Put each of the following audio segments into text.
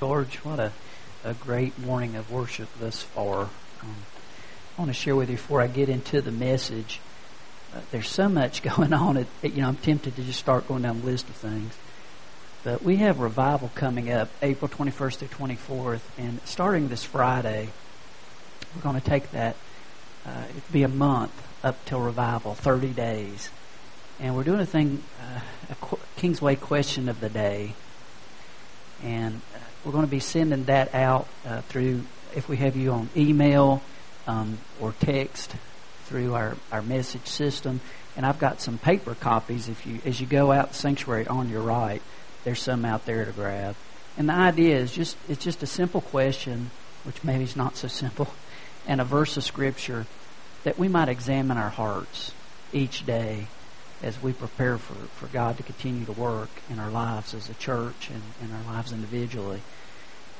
George, what a, a great morning of worship thus far. Um, I want to share with you before I get into the message. Uh, there's so much going on. It, you know, I'm tempted to just start going down the list of things. But we have revival coming up April 21st through 24th, and starting this Friday, we're going to take that. Uh, it'll be a month up till revival, 30 days, and we're doing a thing, uh, a Kingsway question of the day, and uh, we're going to be sending that out uh, through, if we have you on email um, or text through our, our message system. And I've got some paper copies. If you, as you go out the sanctuary on your right, there's some out there to grab. And the idea is just, it's just a simple question, which maybe is not so simple, and a verse of scripture that we might examine our hearts each day as we prepare for, for God to continue to work in our lives as a church and in our lives individually.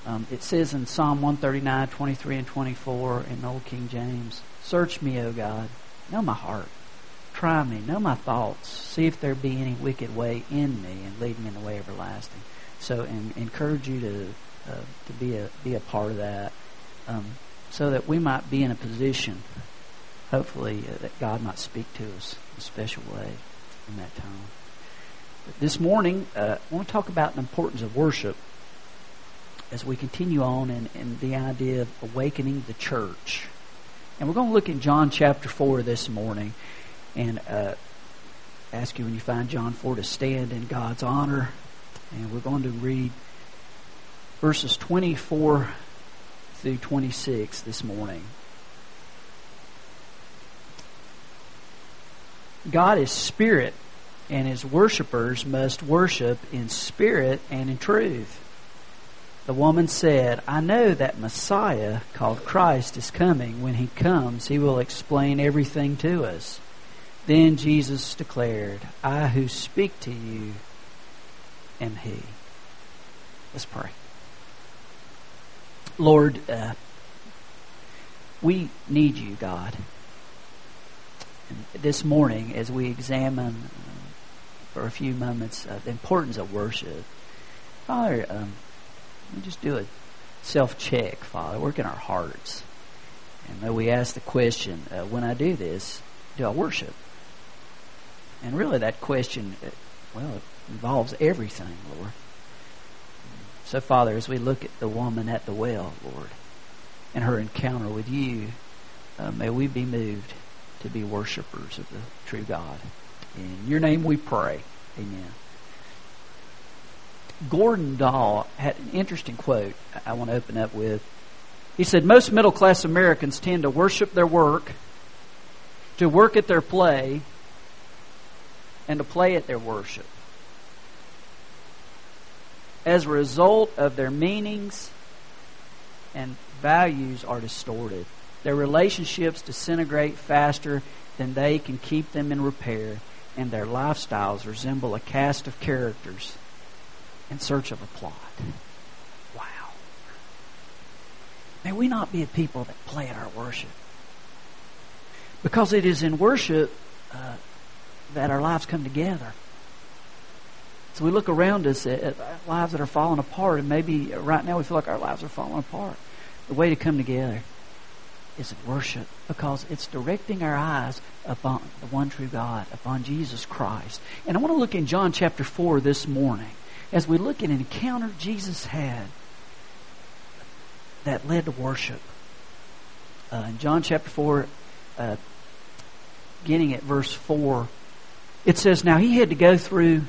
Um, it says in Psalm 139, 23, and 24 in Old King James, Search me, O God, know my heart. Try me, know my thoughts. See if there be any wicked way in me, and lead me in the way everlasting. So, and encourage you to uh, to be a be a part of that, um, so that we might be in a position, hopefully, uh, that God might speak to us in a special way in that time. But this morning, uh, I want to talk about the importance of worship as we continue on in, in the idea of awakening the church. And we're going to look in John chapter 4 this morning and uh, ask you when you find John 4 to stand in God's honor. And we're going to read verses 24 through 26 this morning. God is spirit, and his worshippers must worship in spirit and in truth. The woman said, I know that Messiah, called Christ, is coming. When he comes, he will explain everything to us. Then Jesus declared, I who speak to you am he. Let's pray. Lord, uh, we need you, God. This morning, as we examine for a few moments uh, the importance of worship, Father, um, we just do a self check, Father. Work in our hearts. And may we ask the question uh, when I do this, do I worship? And really, that question, uh, well, it involves everything, Lord. So, Father, as we look at the woman at the well, Lord, and her encounter with you, uh, may we be moved to be worshipers of the true God. In your name we pray. Amen. Gordon Dahl had an interesting quote I want to open up with. He said, Most middle class Americans tend to worship their work, to work at their play, and to play at their worship. As a result of their meanings and values are distorted. Their relationships disintegrate faster than they can keep them in repair, and their lifestyles resemble a cast of characters in search of a plot. Wow. May we not be a people that play at our worship. Because it is in worship uh, that our lives come together. So we look around us at, at lives that are falling apart, and maybe right now we feel like our lives are falling apart. The way to come together is worship because it's directing our eyes upon the one true God, upon Jesus Christ. And I want to look in John chapter 4 this morning as we look at an encounter Jesus had that led to worship. Uh, in John chapter 4, uh, beginning at verse 4, it says, Now he had to go through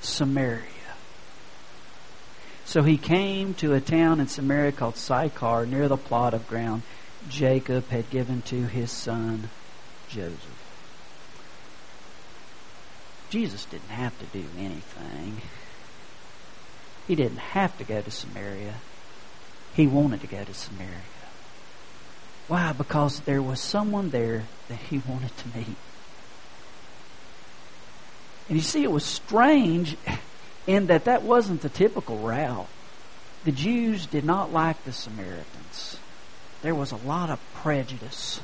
Samaria. So he came to a town in Samaria called Sychar, near the plot of ground Jacob had given to his son Joseph. Jesus didn't have to do anything. He didn't have to go to Samaria. He wanted to go to Samaria. Why? Because there was someone there that he wanted to meet. And you see, it was strange in that that wasn't the typical route. The Jews did not like the Samaritans. There was a lot of prejudice.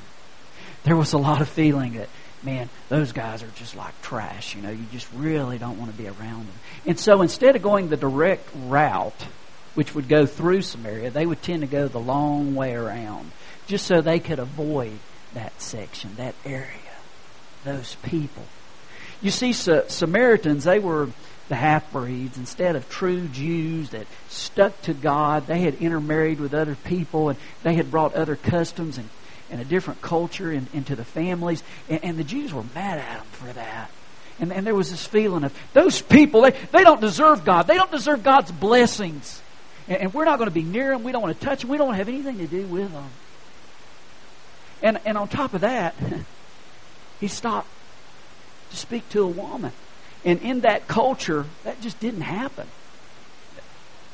There was a lot of feeling that man, those guys are just like trash. You know, you just really don't want to be around them. And so instead of going the direct route which would go through Samaria, they would tend to go the long way around, just so they could avoid that section, that area, those people. You see, Samaritans, they were the half breeds. Instead of true Jews that stuck to God, they had intermarried with other people and they had brought other customs and, and a different culture in, into the families. And, and the Jews were mad at them for that. And, and there was this feeling of those people, they, they don't deserve God. They don't deserve God's blessings. And, and we're not going to be near them. We don't want to touch them. We don't want to have anything to do with them. And, and on top of that, he stopped to speak to a woman. And in that culture, that just didn't happen.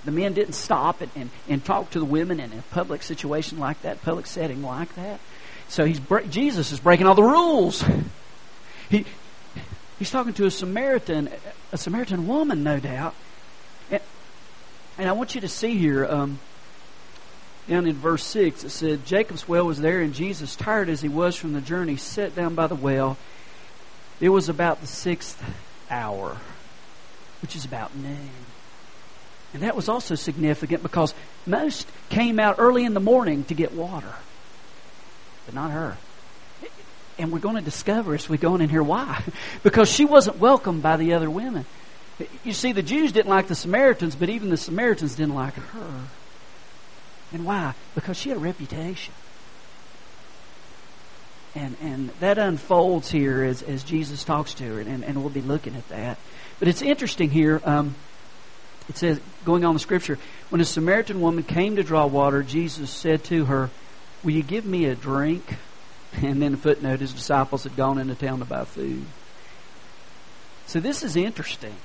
The men didn't stop and, and, and talk to the women in a public situation like that, public setting like that. So he's Jesus is breaking all the rules. He, he's talking to a Samaritan, a Samaritan woman, no doubt. And, and I want you to see here, um, down in verse 6, it said, Jacob's well was there, and Jesus, tired as he was from the journey, sat down by the well. It was about the sixth hour, which is about noon. And that was also significant because most came out early in the morning to get water, but not her. And we're going to discover as we go in here why. Because she wasn't welcomed by the other women. You see, the Jews didn't like the Samaritans, but even the Samaritans didn't like her. And why? Because she had a reputation. And, and that unfolds here as, as Jesus talks to her, and, and we'll be looking at that. But it's interesting here. Um, it says, going on the scripture, when a Samaritan woman came to draw water, Jesus said to her, Will you give me a drink? And then a footnote, his disciples had gone into town to buy food. So this is interesting.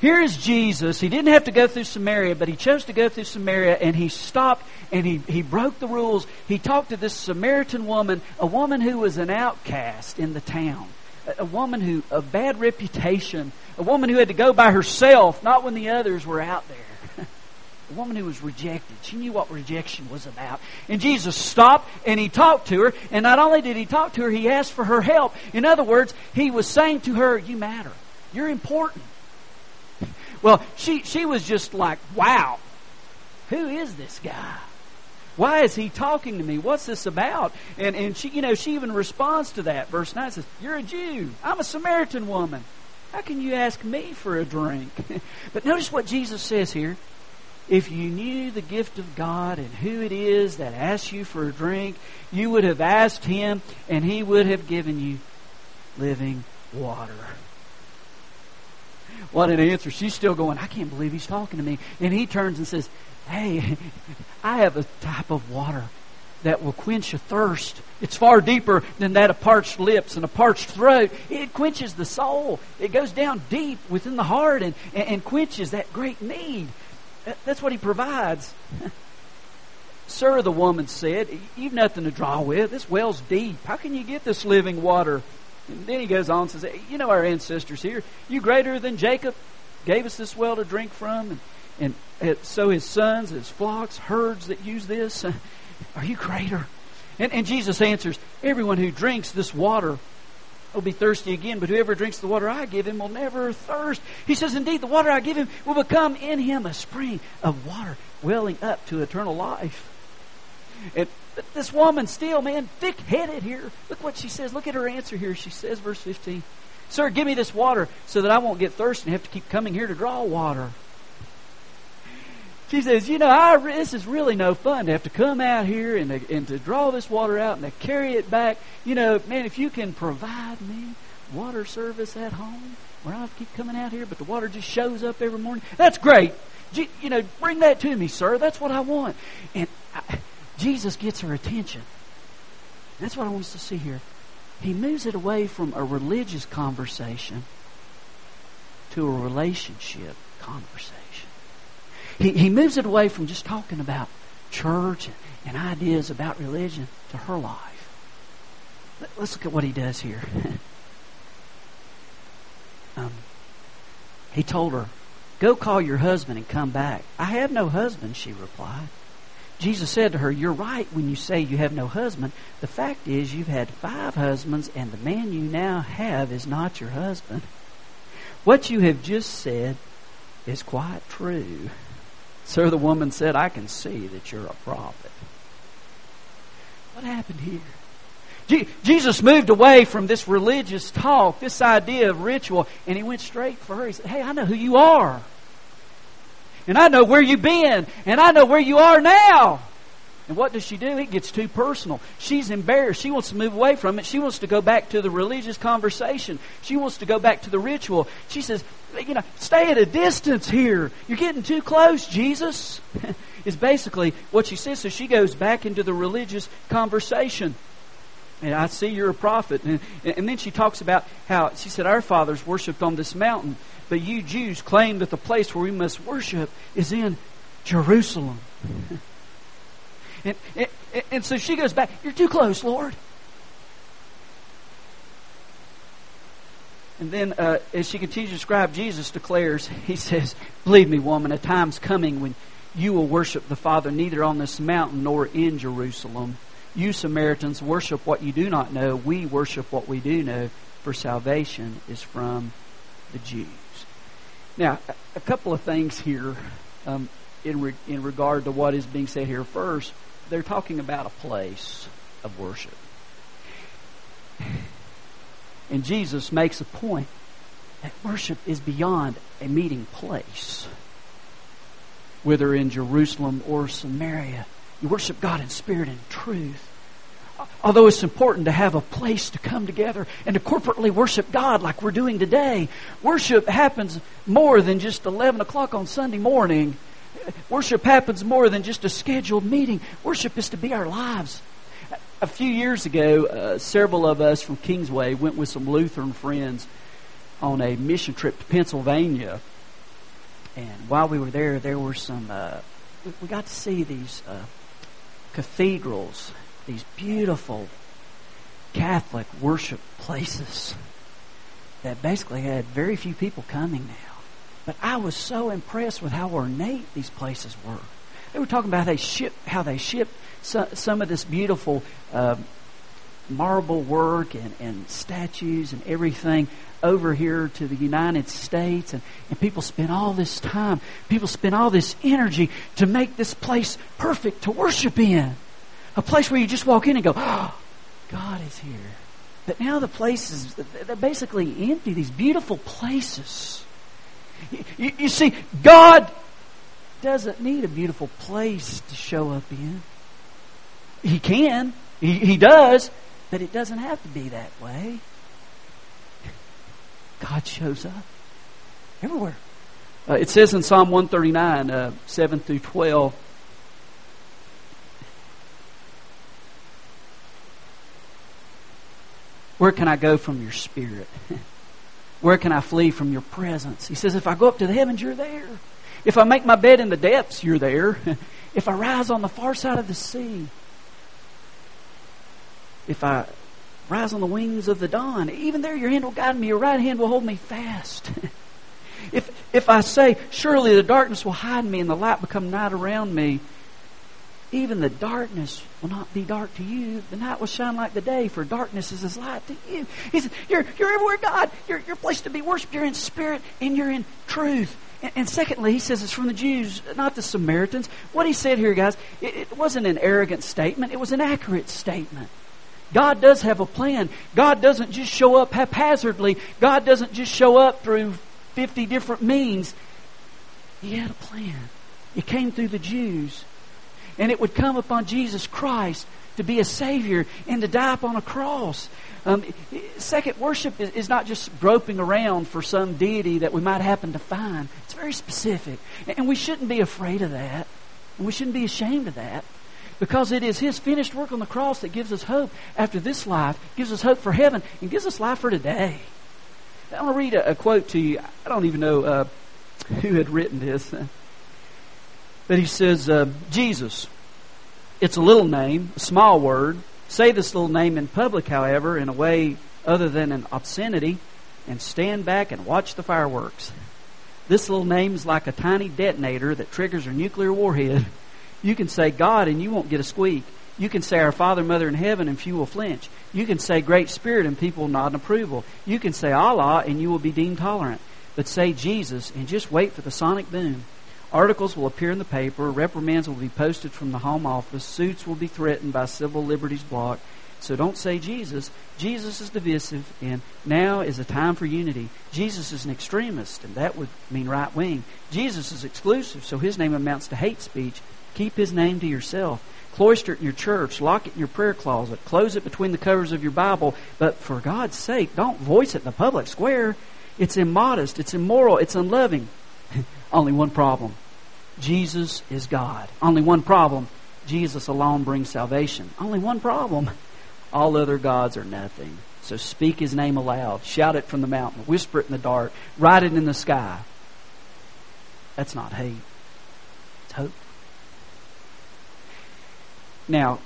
Here is Jesus. He didn't have to go through Samaria, but he chose to go through Samaria and he stopped and he, he broke the rules. He talked to this Samaritan woman, a woman who was an outcast in the town, a, a woman who, of bad reputation, a woman who had to go by herself, not when the others were out there. a woman who was rejected. She knew what rejection was about. And Jesus stopped and he talked to her. And not only did he talk to her, he asked for her help. In other words, he was saying to her, You matter. You're important. Well, she, she was just like, wow, who is this guy? Why is he talking to me? What's this about? And, and she, you know, she even responds to that. Verse 9 says, You're a Jew. I'm a Samaritan woman. How can you ask me for a drink? but notice what Jesus says here. If you knew the gift of God and who it is that asks you for a drink, you would have asked him and he would have given you living water. What an answer. She's still going, I can't believe he's talking to me. And he turns and says, Hey, I have a type of water that will quench a thirst. It's far deeper than that of parched lips and a parched throat. It quenches the soul. It goes down deep within the heart and, and, and quenches that great need. That's what he provides. Sir, the woman said, You've nothing to draw with. This well's deep. How can you get this living water? And then he goes on and says, You know our ancestors here. You greater than Jacob gave us this well to drink from, and, and so his sons, his flocks, herds that use this. Are you greater? And, and Jesus answers, Everyone who drinks this water will be thirsty again, but whoever drinks the water I give him will never thirst. He says, Indeed, the water I give him will become in him a spring of water welling up to eternal life. And but this woman still, man, thick headed here. Look what she says. Look at her answer here. She says, verse 15, Sir, give me this water so that I won't get thirsty and have to keep coming here to draw water. She says, You know, I, this is really no fun to have to come out here and to, and to draw this water out and to carry it back. You know, man, if you can provide me water service at home where I keep coming out here, but the water just shows up every morning, that's great. You know, bring that to me, sir. That's what I want. And I, Jesus gets her attention. That's what I want us to see here. He moves it away from a religious conversation to a relationship conversation. He, he moves it away from just talking about church and, ideas about religion to her life. Let, us look at what he does here. um, he told her, Go call your husband and come back. I have no husband, she replied. Jesus said to her, You're right when you say you have no husband. The fact is, you've had five husbands, and the man you now have is not your husband. What you have just said is quite true. Sir, the woman said, I can see that you're a prophet. What happened here? Jesus moved away from this religious talk, this idea of ritual, and he went straight for her. He said, Hey, I know who you are. And I know where you've been. And I know where you are now. And what does she do? It gets too personal. She's embarrassed. She wants to move away from it. She wants to go back to the religious conversation. She wants to go back to the ritual. She says, you know, stay at a distance here. You're getting too close, Jesus. is basically what she says. So she goes back into the religious conversation. And I see you're a prophet. And, and then she talks about how she said, Our fathers worshipped on this mountain, but you Jews claim that the place where we must worship is in Jerusalem. and, and, and so she goes back, You're too close, Lord. And then, uh, as she continues to describe, Jesus declares, He says, Believe me, woman, a time's coming when you will worship the Father neither on this mountain nor in Jerusalem. You Samaritans worship what you do not know. We worship what we do know, for salvation is from the Jews. Now, a couple of things here um, in, re- in regard to what is being said here. First, they're talking about a place of worship. And Jesus makes a point that worship is beyond a meeting place. Whether in Jerusalem or Samaria, you worship God in spirit and truth. Although it's important to have a place to come together and to corporately worship God like we're doing today, worship happens more than just 11 o'clock on Sunday morning. Worship happens more than just a scheduled meeting. Worship is to be our lives. A few years ago, uh, several of us from Kingsway went with some Lutheran friends on a mission trip to Pennsylvania. And while we were there, there were some, uh, we got to see these uh, cathedrals, these beautiful Catholic worship places that basically had very few people coming now. But I was so impressed with how ornate these places were. They were talking about how they ship, how they shipped so, some of this beautiful uh, marble work and, and statues and everything over here to the United States, and, and people spend all this time, people spend all this energy to make this place perfect to worship in. A place where you just walk in and go, oh, God is here. But now the places, they're basically empty, these beautiful places. You, you see, God doesn't need a beautiful place to show up in. He can. He, he does. But it doesn't have to be that way. God shows up everywhere. Uh, it says in Psalm 139, uh, 7 through 12, Where can I go from your spirit? Where can I flee from your presence? He says, If I go up to the heavens, you're there. If I make my bed in the depths, you're there. if I rise on the far side of the sea, if I rise on the wings of the dawn, even there your hand will guide me, your right hand will hold me fast. if, if I say, surely the darkness will hide me and the light become night around me, even the darkness will not be dark to you. The night will shine like the day, for darkness is as light to you. He said, you're, you're everywhere, God. You're, you're placed to be worshipped. You're in spirit and you're in truth. And, and, secondly, he says it's from the Jews, not the Samaritans. What he said here, guys, it, it wasn't an arrogant statement. It was an accurate statement. God does have a plan. God doesn't just show up haphazardly. God doesn't just show up through 50 different means. He had a plan. It came through the Jews. And it would come upon Jesus Christ to be a Savior and to die upon a cross. Um, second, worship is, is, not just groping around for some deity that we might happen to find. It's very specific. And we shouldn't be afraid of that. And we shouldn't be ashamed of that. Because it is His finished work on the cross that gives us hope after this life, gives us hope for heaven, and gives us life for today. I want to read a, a quote to you. I don't even know uh, who had written this. But he says, uh, Jesus. It's a little name, a small word. Say this little name in public, however, in a way other than an obscenity, and stand back and watch the fireworks. This little name is like a tiny detonator that triggers a nuclear warhead. You can say God and you won't get a squeak. You can say our Father, Mother in heaven and few will flinch. You can say Great Spirit and people will nod in approval. You can say Allah and you will be deemed tolerant. but say Jesus and just wait for the sonic boom. Articles will appear in the paper, reprimands will be posted from the home office, suits will be threatened by civil liberties blocked. So don't say Jesus. Jesus is divisive, and now is a time for unity. Jesus is an extremist, and that would mean right wing. Jesus is exclusive, so his name amounts to hate speech. Keep his name to yourself. Cloister it in your church. Lock it in your prayer closet. Close it between the covers of your Bible. But for God's sake, don't voice it in the public square. It's immodest. It's immoral. It's unloving. Only one problem. Jesus is God. Only one problem. Jesus alone brings salvation. Only one problem. All other gods are nothing. So speak his name aloud. Shout it from the mountain. Whisper it in the dark. Write it in the sky. That's not hate. It's hope. Now,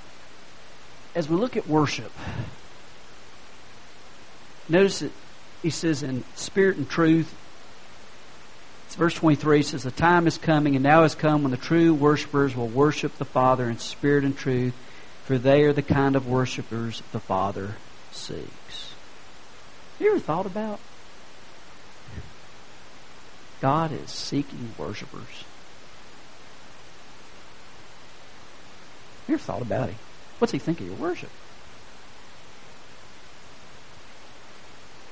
as we look at worship, notice that he says in spirit and truth. Verse 23 says, The time is coming and now has come when the true worshippers will worship the Father in spirit and truth, for they are the kind of worshippers the Father seeks. Have you ever thought about God is seeking worshipers? You ever thought about it? What's he think of your worship?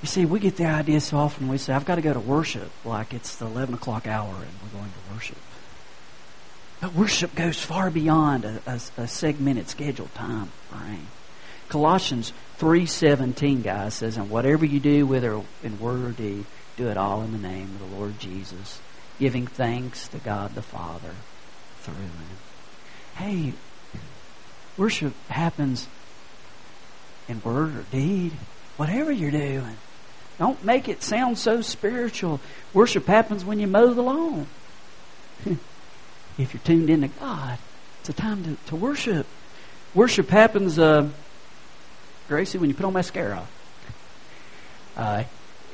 You see, we get the idea so often we say, I've got to go to worship like it's the 11 o'clock hour and we're going to worship. But worship goes far beyond a, a, a segmented scheduled time frame. Colossians 3.17, guys, says, And whatever you do, whether in word or deed, do it all in the name of the Lord Jesus, giving thanks to God the Father through Him. Hey, worship happens in word or deed, whatever you're doing. Don't make it sound so spiritual. Worship happens when you mow the lawn. if you're tuned into God, it's a time to, to worship. Worship happens, uh, Gracie, when you put on mascara. Uh,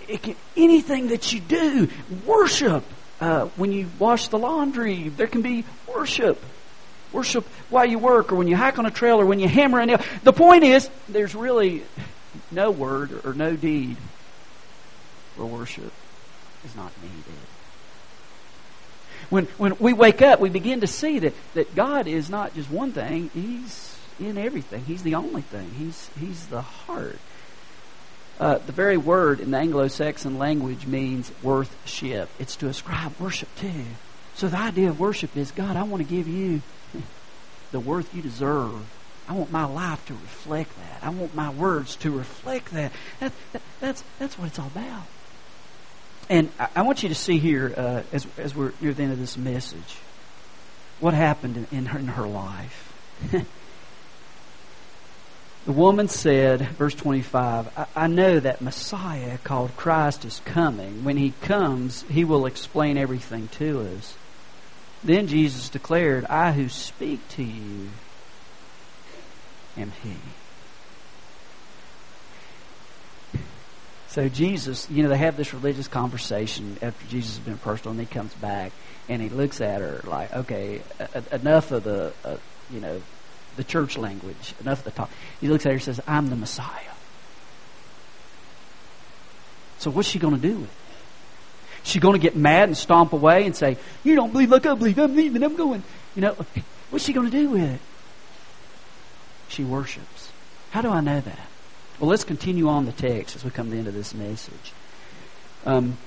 can, anything that you do, worship. Uh, when you wash the laundry, there can be worship. Worship while you work, or when you hike on a trail, or when you hammer a nail. The point is, there's really no word or no deed where worship is not needed. When, when we wake up, we begin to see that, that God is not just one thing, He's in everything. He's the only thing. He's, he's the heart. Uh, the very word in the Anglo-Saxon language means worthship. It's to ascribe worship to. So the idea of worship is, God, I want to give you the worth you deserve. I want my life to reflect that. I want my words to reflect that. that, that that's, that's what it's all about. And I, want you to see here, uh, as, as we're near the end of this message, what happened in, in, her, in her life. the woman said, verse 25, I, I know that Messiah called Christ is coming. When he comes, he will explain everything to us. Then Jesus declared, I who speak to you am he. So Jesus, you know, they have this religious conversation after Jesus has been personal, and he comes back and he looks at her like, okay, enough of the, uh, you know, the church language, enough of the talk. He looks at her and says, I'm the Messiah. So what's she going to do with it? She going to get mad and stomp away and say, "You don't believe like I believe. I'm leaving. I'm going." You know, what's she going to do with it? She worships. How do I know that? Well, let's continue on the text as we come to the end of this message. Um,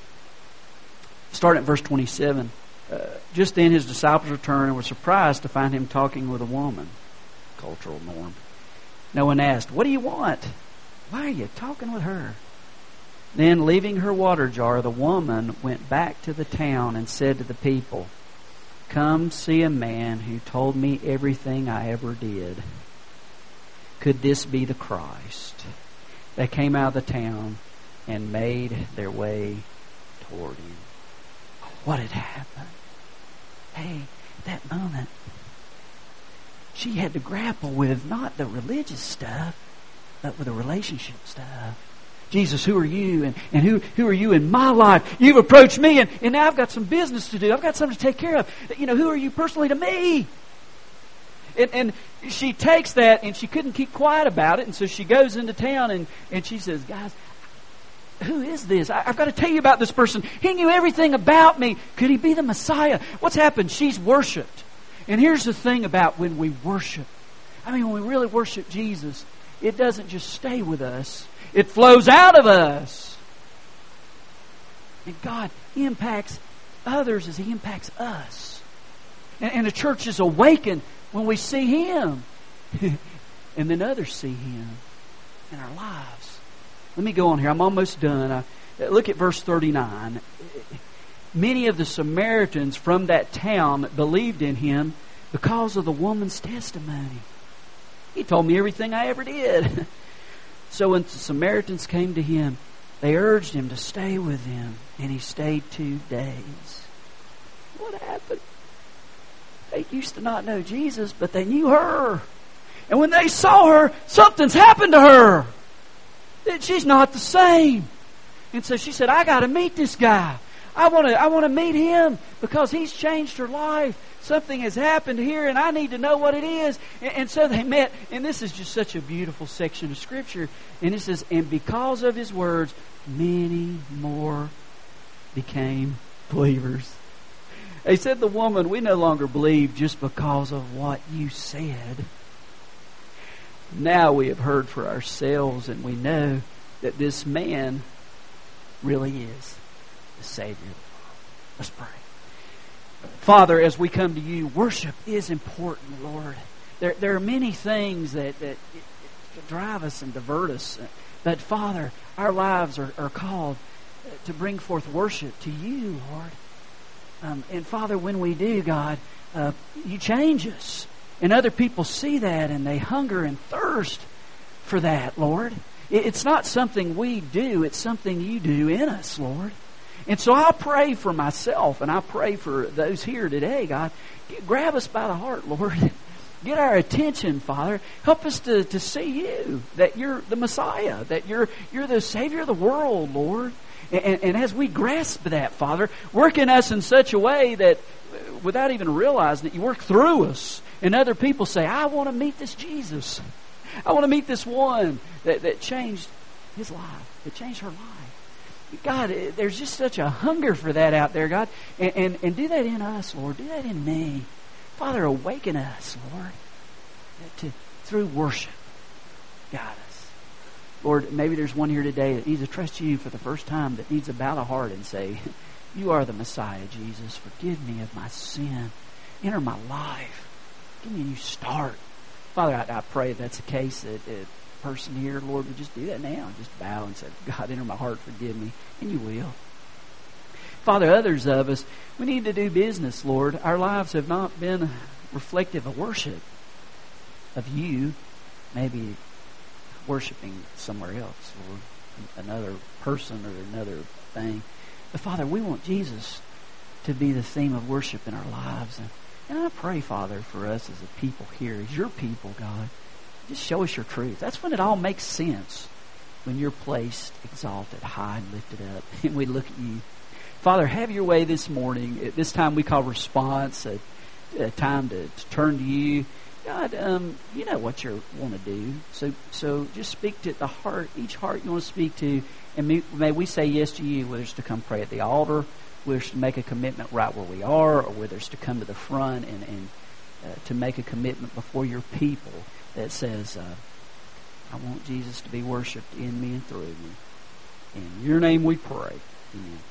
starting at verse 27. Uh, just then his disciples returned and were surprised to find him talking with a woman. Cultural norm. No one asked, What do you want? Why are you talking with her? Then, leaving her water jar, the woman went back to the town and said to the people, Come see a man who told me everything I ever did. Could this be the Christ? They came out of the town and made their way toward him. What had happened? Hey, that moment, she had to grapple with not the religious stuff, but with the relationship stuff. Jesus, who are you? And, and who, who are you in my life? You've approached me, and, and now I've got some business to do. I've got something to take care of. You know, who are you personally to me? And, and she takes that and she couldn't keep quiet about it. And so she goes into town and, and she says, Guys, who is this? I, have got to tell you about this person. He knew everything about me. Could he be the Messiah? What's happened? She's worshiped. And here's the thing about when we worship. I mean, when we really worship Jesus, it doesn't just stay with us, it flows out of us. And God impacts others as He impacts us. And, and the church is awakened when we see Him. and then others see Him in our lives. Let me go on here. I'm almost done. I, uh, look at verse 39. Many of the Samaritans from that town believed in him because of the woman's testimony. He told me everything I ever did. so when the Samaritans came to him, they urged him to stay with them, and he stayed two days. What happened? They used to not know Jesus, but they knew her. And when they saw her, something's happened to her. That she's not the same. And so she said, I got to meet this guy. I want to I want to meet him because he's changed her life. Something has happened here and I need to know what it is. And, and, so they met and this is just such a beautiful section of scripture. And it says, and because of his words, many more became believers. They said the woman, we no longer believe just because of what you said. Now we have heard for ourselves and we know that this man really is the Savior of the world. Let's pray. Father, as we come to you, worship is important, Lord. There, there are many things that, that drive us and divert us. But, Father, our lives are, are called to bring forth worship to you, Lord. Um, and, Father, when we do, God, uh, you change us. And other people see that and they hunger and thirst for that, Lord. It's not something we do, it's something you do in us, Lord. And so I pray for myself and I pray for those here today, God. Grab us by the heart, Lord. Get our attention, Father. Help us to, to see you, that you're the Messiah, that you're, you're the Savior of the world, Lord. And, and, as we grasp that, Father, work in us in such a way that without even realizing it, you work through us. And other people say, I want to meet this Jesus. I want to meet this one that, that changed his life, that changed her life. God, there's just such a hunger for that out there, God. And, and, and do that in us, Lord. Do that in me. Father, awaken us, Lord, to, through worship. Us. Lord, maybe there's one here today that needs to trust you for the first time, that needs to bow the heart and say, You are the Messiah, Jesus. Forgive me of my sin. Enter my life. Give me a new start. Father, I, I pray that's the case that a person here, Lord, would just do that now. Just bow and say, God, enter my heart, forgive me. And you will. Father, others of us, we need to do business, Lord. Our lives have not been reflective of worship of you, maybe worshiping somewhere else, or another person or another thing. But Father, we want Jesus to be the theme of worship in our lives. And, and I pray, Father, for us as a people here, as your people, God, just show us your truth. That's when it all makes sense. When you're placed, exalted, high, and lifted up, and we look at you. Father, have your way this morning. At this time we call response, a, a time to, to, turn to you. God, um, you know what you want to do. So, so just speak to the heart, each heart you want to speak to, and may, may we say yes to you, whether it's to come pray at the altar, whether it's to make a commitment right where we are, or whether it's to come to the front and, and uh, to make a commitment before your people that says, uh, I want Jesus to be worshiped in me and through me. In your name we pray. Amen.